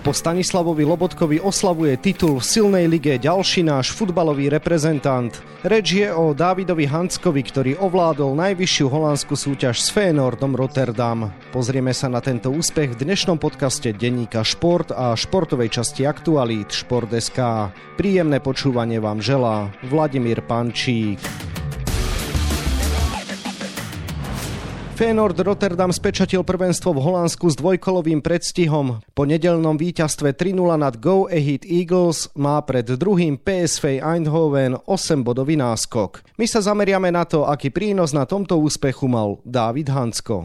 Po Stanislavovi Lobotkovi oslavuje titul v silnej lige ďalší náš futbalový reprezentant. Reč je o Dávidovi Hanskovi, ktorý ovládol najvyššiu holandskú súťaž s Feyenoordom Rotterdam. Pozrieme sa na tento úspech v dnešnom podcaste denníka Šport a športovej časti aktualít Šport.sk. Príjemné počúvanie vám želá Vladimír Pančík. Feyenoord Rotterdam spečatil prvenstvo v Holandsku s dvojkolovým predstihom. Po nedelnom víťazstve 3-0 nad Go Ahead Eagles má pred druhým PSV Eindhoven 8-bodový náskok. My sa zameriame na to, aký prínos na tomto úspechu mal Dávid Hansko.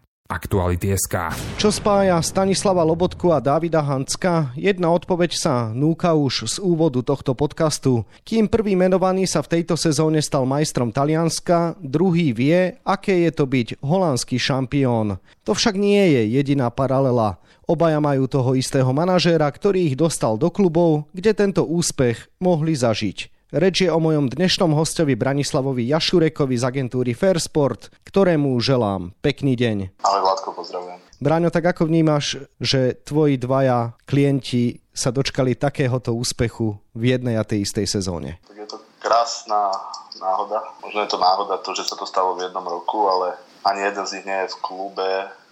Aktuality SK. Čo spája Stanislava Lobotku a Davida Hancka? Jedna odpoveď sa núka už z úvodu tohto podcastu. Kým prvý menovaný sa v tejto sezóne stal majstrom Talianska, druhý vie, aké je to byť holandský šampión. To však nie je jediná paralela. Obaja majú toho istého manažéra, ktorý ich dostal do klubov, kde tento úspech mohli zažiť. Reč je o mojom dnešnom hostovi Branislavovi Jašurekovi z agentúry Fairsport, ktorému želám pekný deň. Ale Vládko, pozdravujem. Braňo, tak ako vnímaš, že tvoji dvaja klienti sa dočkali takéhoto úspechu v jednej a tej istej sezóne? Tak je to krásna náhoda. Možno je to náhoda to, že sa to stalo v jednom roku, ale ani jeden z nich nie je v klube,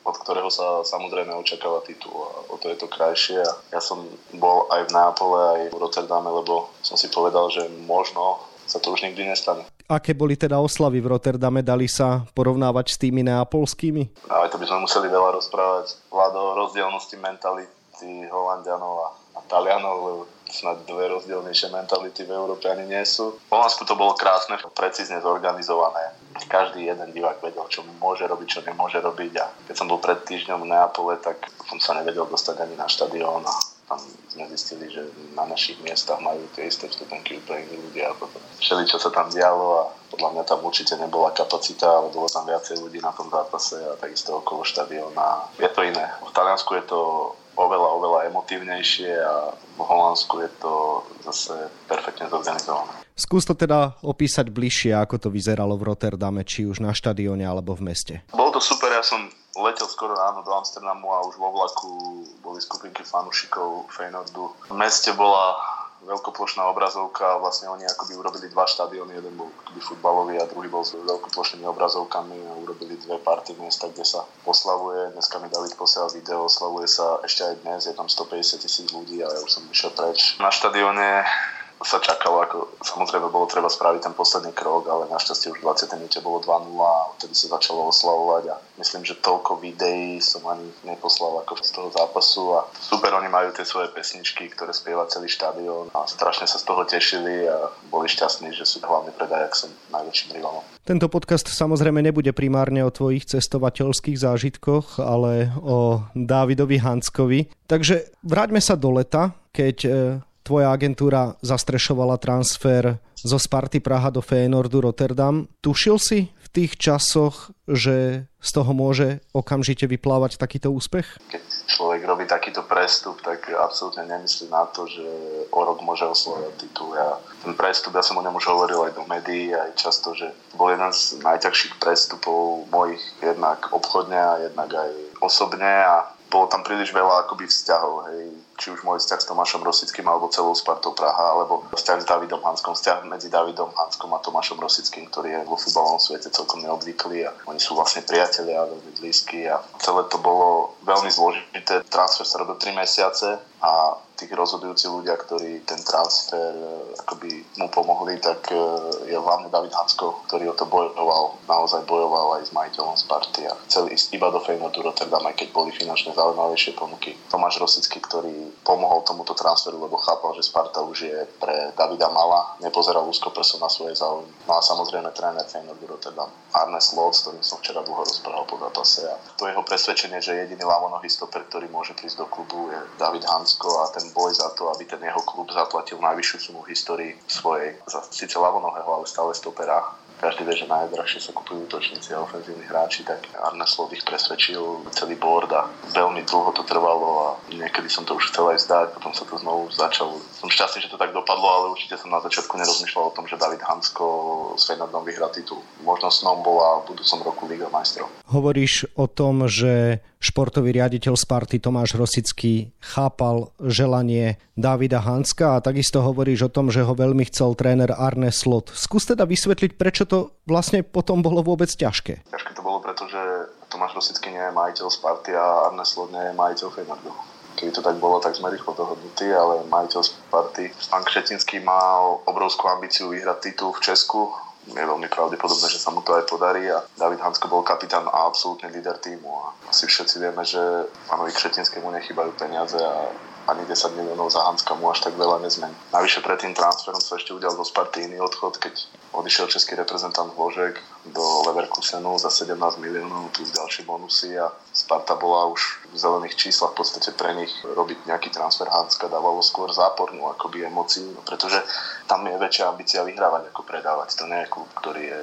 od ktorého sa samozrejme očakáva titul a o to je to krajšie. A ja som bol aj v Nápole, aj v Rotterdame, lebo som si povedal, že možno sa to už nikdy nestane. Aké boli teda oslavy v Rotterdame? Dali sa porovnávať s tými neapolskými? Ale to by sme museli veľa rozprávať. Vládo o rozdielnosti mentality Holandianov a, a Talianov, lebo snad dve rozdielnejšie mentality v Európe ani nie sú. V Holandsku to bolo krásne, precízne zorganizované každý jeden divák vedel, čo môže robiť, čo nemôže robiť a keď som bol pred týždňom v Neapole, tak som sa nevedel dostať ani na štadión tam sme zistili, že na našich miestach majú tie isté vstupenky úplne iní ľudia všeli, čo sa tam dialo a podľa mňa tam určite nebola kapacita, ale bolo tam viacej ľudí na tom zápase a takisto okolo štadióna. Je to iné. V Taliansku je to oveľa, oveľa emotívnejšie a v Holandsku je to zase perfektne zorganizované. Skús to teda opísať bližšie, ako to vyzeralo v Rotterdame, či už na štadióne alebo v meste. Bolo to super, ja som letel skoro ráno do Amsterdamu a už vo vlaku boli skupinky fanúšikov Feyenoordu. V meste bola veľkoplošná obrazovka a vlastne oni akoby urobili dva štadióny, jeden bol akoby futbalový a druhý bol s veľkoplošnými obrazovkami a urobili dve party miesta, kde sa oslavuje. Dneska mi dali posielať video, oslavuje sa ešte aj dnes, je tam 150 tisíc ľudí a ja už som išiel preč. Na štadióne sa čakalo, ako samozrejme bolo treba spraviť ten posledný krok, ale našťastie už v 20. minúte bolo 2-0 a vtedy sa začalo oslavovať a myslím, že toľko videí som ani neposlal ako z toho zápasu a super, oni majú tie svoje pesničky, ktoré spieva celý štadión a strašne sa z toho tešili a boli šťastní, že sú hlavný predajak som najväčším rivalom. Tento podcast samozrejme nebude primárne o tvojich cestovateľských zážitkoch, ale o Dávidovi Hanskovi. Takže vráťme sa do leta, keď e, tvoja agentúra zastrešovala transfer zo Sparty Praha do Feyenoordu Rotterdam. Tušil si v tých časoch, že z toho môže okamžite vyplávať takýto úspech? Keď človek robí takýto prestup, tak absolútne nemyslí na to, že o rok môže oslovať titul. Ja, ten prestup, ja som o ňom už hovoril aj do médií, aj často, že bol jeden z najťažších prestupov mojich jednak obchodne a jednak aj osobne a bolo tam príliš veľa akoby vzťahov, hej či už môj vzťah s Tomášom Rosickým alebo celou Spartou Praha, alebo vzťah s Davidom Hanskom, vzťah medzi Davidom Hanskom a Tomášom Rosickým, ktorý je vo futbalovom svete celkom neobvyklý a oni sú vlastne priatelia, veľmi blízki a celé to bolo veľmi zložité. Transfer sa robil 3 mesiace a tí rozhodujúci ľudia, ktorí ten transfer e, akoby mu pomohli, tak e, je hlavne David Hansko, ktorý o to bojoval, naozaj bojoval aj s majiteľom Sparty a chcel ísť iba do Feyenoordu Rotterdam, aj keď boli finančne zaujímavejšie ponuky. Tomáš Rosický, ktorý pomohol tomuto transferu, lebo chápal, že Sparta už je pre Davida Mala, nepozeral úzko prso na svoje záujmy. No a samozrejme tréner Feyenoordu Rotterdam, Arne Slot, s ktorým som včera dlho rozprával po zápase a to jeho presvedčenie, že jediný lavonohý stoper, ktorý môže prísť do klubu je David Hansko a ten boj za to, aby ten jeho klub zaplatil najvyššiu sumu v histórii svojej, za síce ľavonohého, ale stále stopera každý vie, že najdrahšie sa kupujú útočníci a ofenzívni hráči, tak Arne Slot ich presvedčil celý board a veľmi dlho to trvalo a niekedy som to už chcel aj zdať, potom sa to znovu začalo. Som šťastný, že to tak dopadlo, ale určite som na začiatku nerozmýšľal o tom, že David Hansko s Feynordom vyhrá titul. Možno snom bola v budúcom roku Liga majstrov. Hovoríš o tom, že športový riaditeľ Sparty Tomáš Rosický chápal želanie Davida Hanska a takisto hovoríš o tom, že ho veľmi chcel tréner Arne Slot. Skús teda vysvetliť, prečo to vlastne potom bolo vôbec ťažké. Ťažké to bolo, pretože Tomáš Rosický nie je majiteľ Sparty a Arne Slot nie je majiteľ Feyenoordu. Keby to tak bolo, tak sme rýchlo dohodnutí, ale majiteľ Sparty, pán Kšetinský mal obrovskú ambíciu vyhrať titul v Česku, je veľmi pravdepodobné, že sa mu to aj podarí a David Hansko bol kapitán a absolútne líder týmu a asi všetci vieme, že pánovi Kšetinskému nechybajú peniaze a ani 10 miliónov za Hanska mu až tak veľa nezmení. Navyše pred tým transferom sa ešte udial zo Sparty iný odchod, keď odišiel český reprezentant Vložek do Leverkusenu za 17 miliónov plus ďalšie bonusy a Sparta bola už zelených číslach v podstate pre nich robiť nejaký transfer Hanska dávalo skôr zápornú akoby emociu, no pretože tam je väčšia ambícia vyhrávať ako predávať. To nie je klub, ktorý je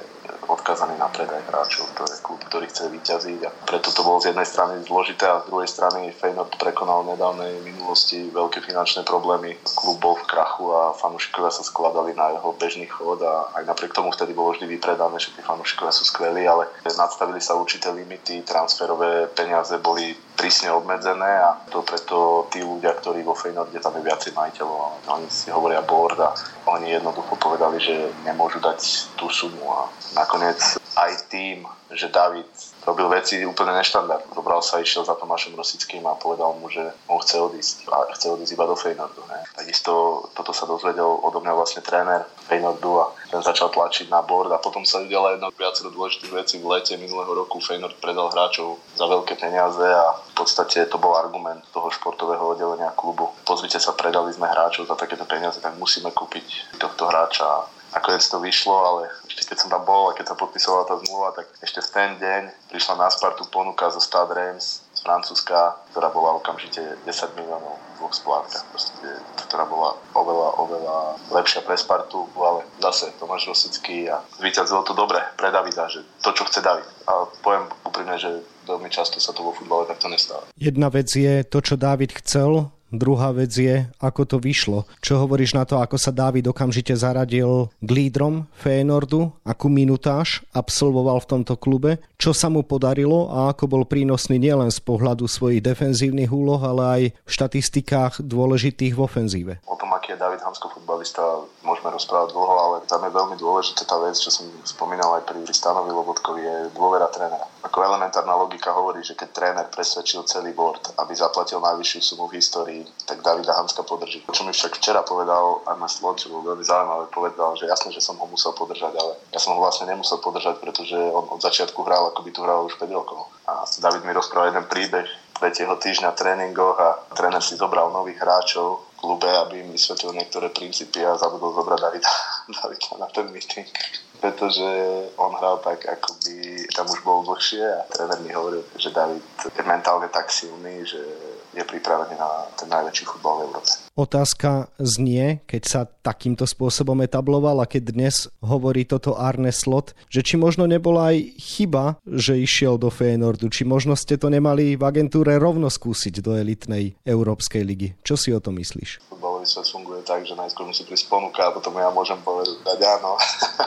odkazaný na predaj hráčov, to je klub, ktorý chce vyťaziť a preto to bolo z jednej strany zložité a z druhej strany Feyenoord prekonal nedávnej minulosti veľké finančné problémy. Klub bol v krachu a fanúšikovia sa skladali na jeho bežný chod a aj napriek tomu vtedy bolo vždy vypredané, že tí fanúšikovia sú skvelí, ale nadstavili sa určité limity, transferové peniaze boli prísne obmedzené a to preto tí ľudia, ktorí vo Feynorde tam je viacej majiteľov, oni si hovoria board a oni jednoducho povedali, že nemôžu dať tú sumu a nakoniec aj tým, že David robil veci úplne neštandardné. Zobral sa, išiel za Tomášom Rosickým a povedal mu, že on chce odísť a chce odísť iba do Feynordu. Ne? Takisto toto sa dozvedel odo mňa vlastne tréner Feynordu a ten začal tlačiť na board a potom sa udiala jedna viacero dôležitých vecí v lete minulého roku. Feynord predal hráčov za veľké peniaze a v podstate to bol argument toho športového oddelenia klubu. Pozrite sa, predali sme hráčov za takéto peniaze, tak musíme kúpiť tohto hráča nakoniec to vyšlo, ale ešte keď som tam bol a keď sa podpisovala tá zmluva, tak ešte v ten deň prišla na Spartu ponuka zo Stade Reims z Francúzska, ktorá bola okamžite 10 miliónov v dvoch splátkach, ktorá bola oveľa, oveľa lepšia pre Spartu, ale zase Tomáš Rosický a zvíťazilo to dobre pre Davida, že to, čo chce David. A poviem úprimne, že veľmi často sa to vo futbale takto nestáva. Jedna vec je to, čo David chcel, Druhá vec je, ako to vyšlo. Čo hovoríš na to, ako sa Dávid okamžite zaradil k lídrom Fénordu, akú minutáž absolvoval v tomto klube, čo sa mu podarilo a ako bol prínosný nielen z pohľadu svojich defenzívnych úloh, ale aj v štatistikách dôležitých v ofenzíve. O tom, aký je David Hansko futbalista, môžeme rozprávať dlho, ale tam je veľmi dôležitá tá vec, čo som spomínal aj pri Stanovi Lobotkovi, je dôvera trénera. Ako elementárna logika hovorí, že keď tréner presvedčil celý board, aby zaplatil najvyššiu sumu v histórii, tak Davida Hanska podrží. Čo mi však včera povedal Arne Slot, čo bol veľmi zaujímavé, povedal, že jasne, že som ho musel podržať, ale ja som ho vlastne nemusel podržať, pretože on od začiatku hral, ako by tu hral už 5 rokov. A David mi rozprával jeden príbeh, tretieho týždňa tréningoch a tréner si zobral nových hráčov v klube, aby im vysvetlil niektoré princípy a zabudol zobrať Davida, Davida na ten meeting pretože on hral tak, ako by tam už bol dlhšie a tréner mi hovoril, že David je mentálne tak silný, že je pripravený na ten najväčší futbal v Európe. Otázka znie, keď sa takýmto spôsobom etabloval a keď dnes hovorí toto Arne Slot, že či možno nebola aj chyba, že išiel do Feyenoordu, či možno ste to nemali v agentúre rovno skúsiť do elitnej Európskej ligy. Čo si o to myslíš? Futbalový svet funguje tak, že najskôr musí prísť ponuka a potom ja môžem povedať áno.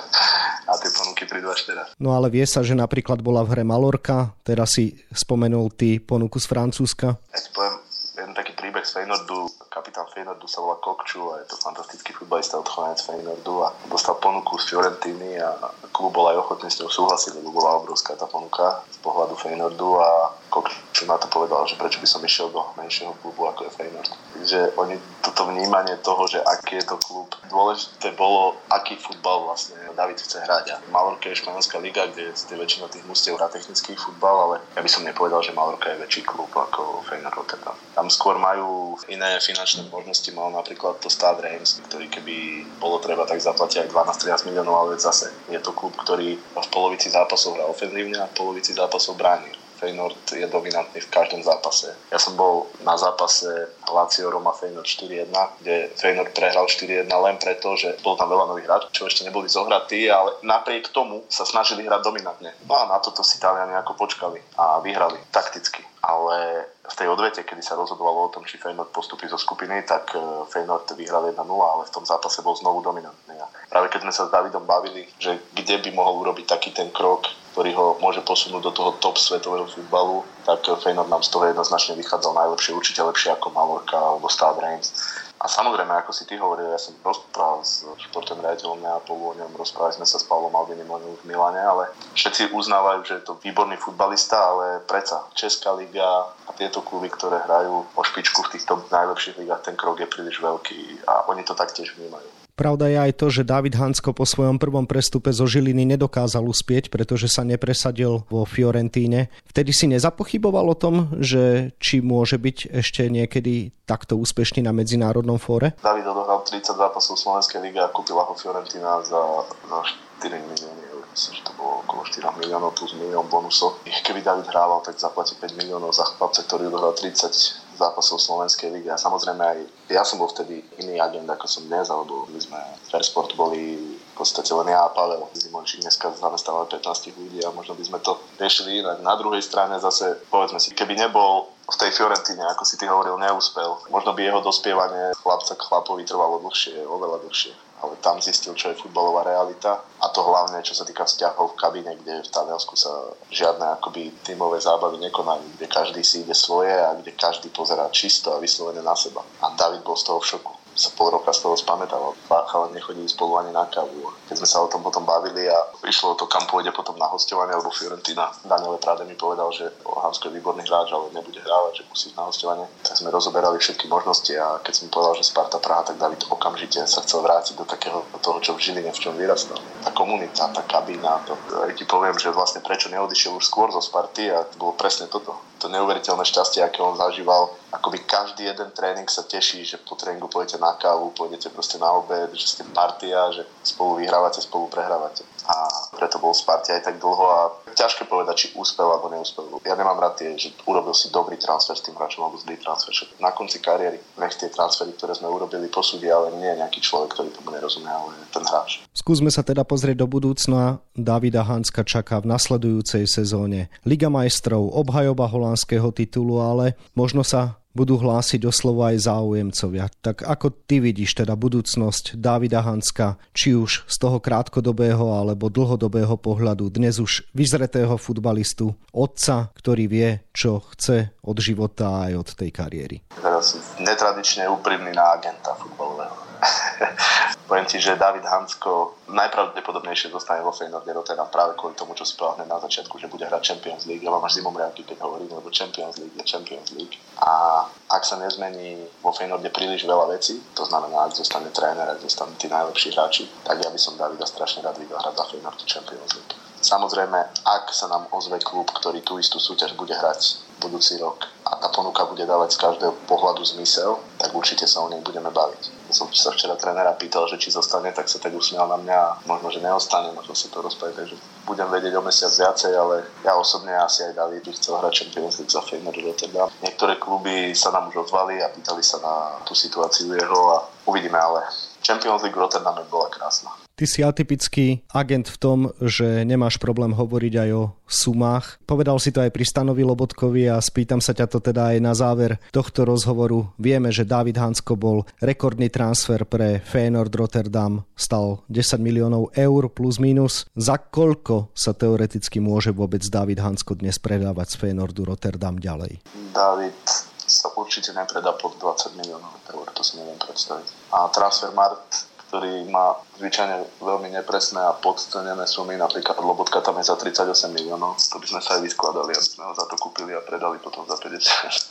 a tie ponuky prídu až teraz. No ale vie sa, že napríklad bola v hre Malorka, teraz si spomenul ty ponuku z Francúzska. Ja ti poviem jeden taký príbeh z Feynordu kapitán Feynordu sa volá Kokču a je to fantastický futbalista odchovanec Feynordu a dostal ponuku z Fiorentiny a klub bol aj ochotný s ňou súhlasiť, lebo bola obrovská tá ponuka z pohľadu Feynordu a Kokču na to povedal, že prečo by som išiel do menšieho klubu ako je Feynord. Takže oni toto vnímanie toho, že aký je to klub, dôležité bolo, aký futbal vlastne David chce hrať. A Malorka je španielská liga, kde je väčšina tých mústiev hrá technický futbal, ale ja by som nepovedal, že Malorka je väčší klub ako Feyenoord Rotterdam. Tam skôr majú iné finančné možnosti mal napríklad to Stade Reims, ktorý keby bolo treba, tak zaplatia aj 12-13 miliónov, ale zase je to klub, ktorý v polovici zápasov hrá ofenzívne a v polovici zápasov bráni. Feynord je dominantný v každom zápase. Ja som bol na zápase Lazio Roma Feynord 4-1, kde Feynord prehral 4-1 len preto, že bol tam veľa nových hráčov, čo ešte neboli zohratí, ale napriek tomu sa snažili hrať dominantne. No a na toto si Taliani ako počkali a vyhrali takticky. Ale v tej odvete, kedy sa rozhodovalo o tom, či Feyenoord postupí zo skupiny, tak e, Feyenoord vyhral 1-0, ale v tom zápase bol znovu dominantný. A práve keď sme sa s Davidom bavili, že kde by mohol urobiť taký ten krok, ktorý ho môže posunúť do toho top svetového futbalu, tak Feyenoord nám z toho jednoznačne vychádzal najlepšie, určite lepšie ako Malorka alebo Stade Reims. A samozrejme, ako si ty hovoril, ja som rozprával s športovým riaditeľom Neapolu o ňom, rozprávali sme sa s Pavlom Albinim v Milane, ale všetci uznávajú, že je to výborný futbalista, ale predsa Česká liga a tieto kluby, ktoré hrajú o špičku v týchto najlepších ligách, ten krok je príliš veľký a oni to taktiež vnímajú. Pravda je aj to, že David Hansko po svojom prvom prestupe zo Žiliny nedokázal uspieť, pretože sa nepresadil vo Fiorentíne. Vtedy si nezapochyboval o tom, že či môže byť ešte niekedy takto úspešný na medzinárodnom fóre? David odohral 30 zápasov Slovenskej ligy a kúpila ho Fiorentina za, za 4 milióny eur. Myslím, že to bolo okolo 4 miliónov plus milión bonusov. Keby David hrával, tak zaplatí 5 miliónov za chlapca, ktorý odohral 30 zápasov Slovenskej ligy a samozrejme aj ja som bol vtedy iný agent ako som dnes, alebo my sme Fairsport boli v podstate len ja a Pavel Zimončík dneska zamestnávame 15 ľudí a možno by sme to riešili inak. Na druhej strane zase, povedzme si, keby nebol v tej Fiorentíne, ako si ty hovoril, neúspel, možno by jeho dospievanie chlapca k chlapovi trvalo dlhšie, oveľa dlhšie ale tam zistil, čo je futbalová realita a to hlavne, čo sa týka vzťahov v kabíne, kde v Taliansku sa žiadne akoby tímové zábavy nekonajú, kde každý si ide svoje a kde každý pozerá čisto a vyslovene na seba. A David bol z toho v šoku sa pol roka z toho spamätal. Páchala nechodili spolu ani na kávu. Keď sme sa o tom potom bavili a išlo o to, kam pôjde potom na hostovanie, alebo Fiorentina. Daniele Prade mi povedal, že Hansko je výborný hráč, ale nebude hrávať, že musí na hostovanie. Tak sme rozoberali všetky možnosti a keď som povedal, že Sparta Praha, tak David okamžite sa chcel vrátiť do takého toho, čo v Žiline, v čom vyrastal. Tá komunita, tá kabína, to, ja ti poviem, že vlastne prečo neodišiel už skôr zo Sparty a bolo presne toto. To neuveriteľné šťastie, aké on zažíval akoby každý jeden tréning sa teší, že po tréningu pôjdete na kávu, pôjdete proste na obed, že ste partia, že spolu vyhrávate, spolu prehrávate. A preto bol v aj tak dlho a ťažké povedať, či úspel alebo neúspel. Ja nemám rád tie, že urobil si dobrý transfer s tým hráčom alebo zlý transfer. Na konci kariéry nech tie transfery, ktoré sme urobili, posúdia, ale nie nejaký človek, ktorý tomu nerozumie, ale ten hráč. Skúsme sa teda pozrieť do budúcna. Davida Hanska čaká v nasledujúcej sezóne Liga majstrov, obhajoba holandského titulu, ale možno sa budú hlásiť o slovo aj záujemcovia. Tak ako ty vidíš teda budúcnosť Davida Hanska, či už z toho krátkodobého alebo dlhodobého pohľadu, dnes už vyzretého futbalistu, otca, ktorý vie, čo chce od života aj od tej kariéry? Teraz netradične úprimný na agenta futbalového Poviem ti, že David Hansko najpravdepodobnejšie zostane vo Feyenoorde Rotterdam práve kvôli tomu, čo si povedal na začiatku, že bude hrať Champions League. Ja mám až zimomriavky, keď hovorím, lebo Champions League je Champions League. A ak sa nezmení vo Feyenoorde príliš veľa vecí, to znamená, ak zostane tréner, ak zostanú tí najlepší hráči, tak ja by som Davida strašne rád videl hrať za Feyenoord Champions League. Samozrejme, ak sa nám ozve klub, ktorý tú istú súťaž bude hrať budúci rok a tá ponuka bude dávať z každého pohľadu zmysel, tak určite sa o nej budeme baviť. Som sa včera trénera pýtal, že či zostane, tak sa tak usmial na mňa a možno, že neostane, možno si to rozprávať, takže budem vedieť o mesiac viacej, ale ja osobne asi aj David by chcel hrať Champions League za Feyenoord Rotterdam. Niektoré kluby sa nám už ozvali a pýtali sa na tú situáciu jeho a uvidíme, ale Champions League Rotterdam bola krásna. Ty si atypický agent v tom, že nemáš problém hovoriť aj o sumách. Povedal si to aj pri Stanovi Lobotkovi a spýtam sa ťa to teda aj na záver tohto rozhovoru. Vieme, že David Hansko bol rekordný transfer pre Feyenoord Rotterdam, stal 10 miliónov eur plus minus. Za koľko sa teoreticky môže vôbec David Hansko dnes predávať z Feyenoordu Rotterdam ďalej? David sa určite nepredá pod 20 miliónov eur, to si neviem predstaviť. A Transfermarkt ktorý má zvyčajne veľmi nepresné a podcenené sumy, napríklad Lobotka tam je za 38 miliónov, to by sme sa aj vyskladali, aby sme ho za to kúpili a predali potom za 50.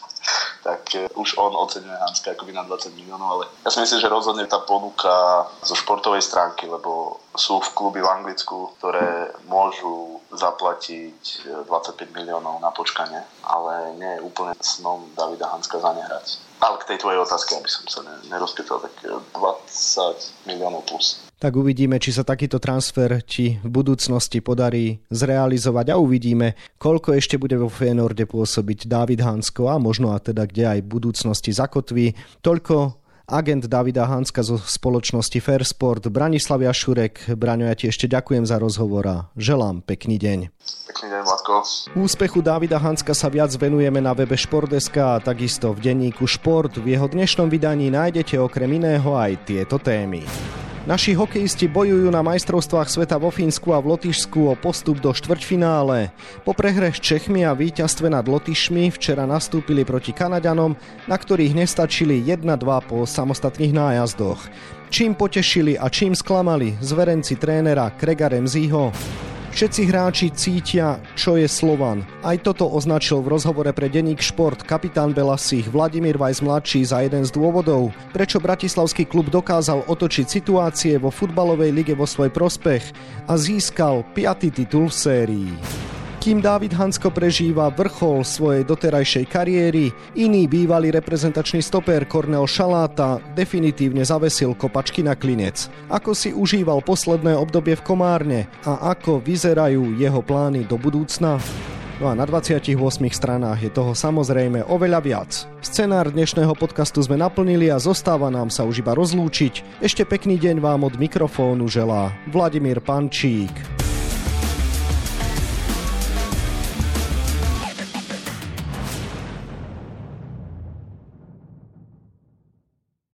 tak e, už on oceňuje Hanska akoby na 20 miliónov, ale ja si myslím, že rozhodne tá ponuka zo športovej stránky, lebo sú v kluby v Anglicku, ktoré môžu zaplatiť 25 e, miliónov na počkanie, ale nie je úplne snom Davida Hanska za nehrať ale k tej tvojej otázke, aby som sa nerozpýtal, tak 20 miliónov plus. Tak uvidíme, či sa takýto transfer ti v budúcnosti podarí zrealizovať a uvidíme, koľko ešte bude vo Fénorde pôsobiť David Hansko a možno a teda kde aj v budúcnosti zakotví. Toľko agent Davida Hanska zo spoločnosti Fairsport, Branislav Jašurek. Braňo, ja ti ešte ďakujem za rozhovor a želám pekný deň. Pekný deň, Matko. Úspechu Davida Hanska sa viac venujeme na webe Športdeska a takisto v denníku Šport. V jeho dnešnom vydaní nájdete okrem iného aj tieto témy. Naši hokejisti bojujú na majstrovstvách sveta vo Fínsku a v Lotyšsku o postup do štvrťfinále. Po prehre s Čechmi a víťazstve nad Lotyšmi včera nastúpili proti Kanaďanom, na ktorých nestačili 1-2 po samostatných nájazdoch. Čím potešili a čím sklamali zverenci trénera Krega Remziho? Všetci hráči cítia, čo je Slovan. Aj toto označil v rozhovore pre denník Šport kapitán Belasich Vladimír Vajs mladší za jeden z dôvodov, prečo bratislavský klub dokázal otočiť situácie vo futbalovej lige vo svoj prospech a získal piatý titul v sérii. Kým Dávid Hansko prežíva vrchol svojej doterajšej kariéry, iný bývalý reprezentačný stoper Kornel Šaláta definitívne zavesil kopačky na klinec. Ako si užíval posledné obdobie v Komárne a ako vyzerajú jeho plány do budúcna? No a na 28 stranách je toho samozrejme oveľa viac. Scenár dnešného podcastu sme naplnili a zostáva nám sa už iba rozlúčiť. Ešte pekný deň vám od mikrofónu želá Vladimír Pančík.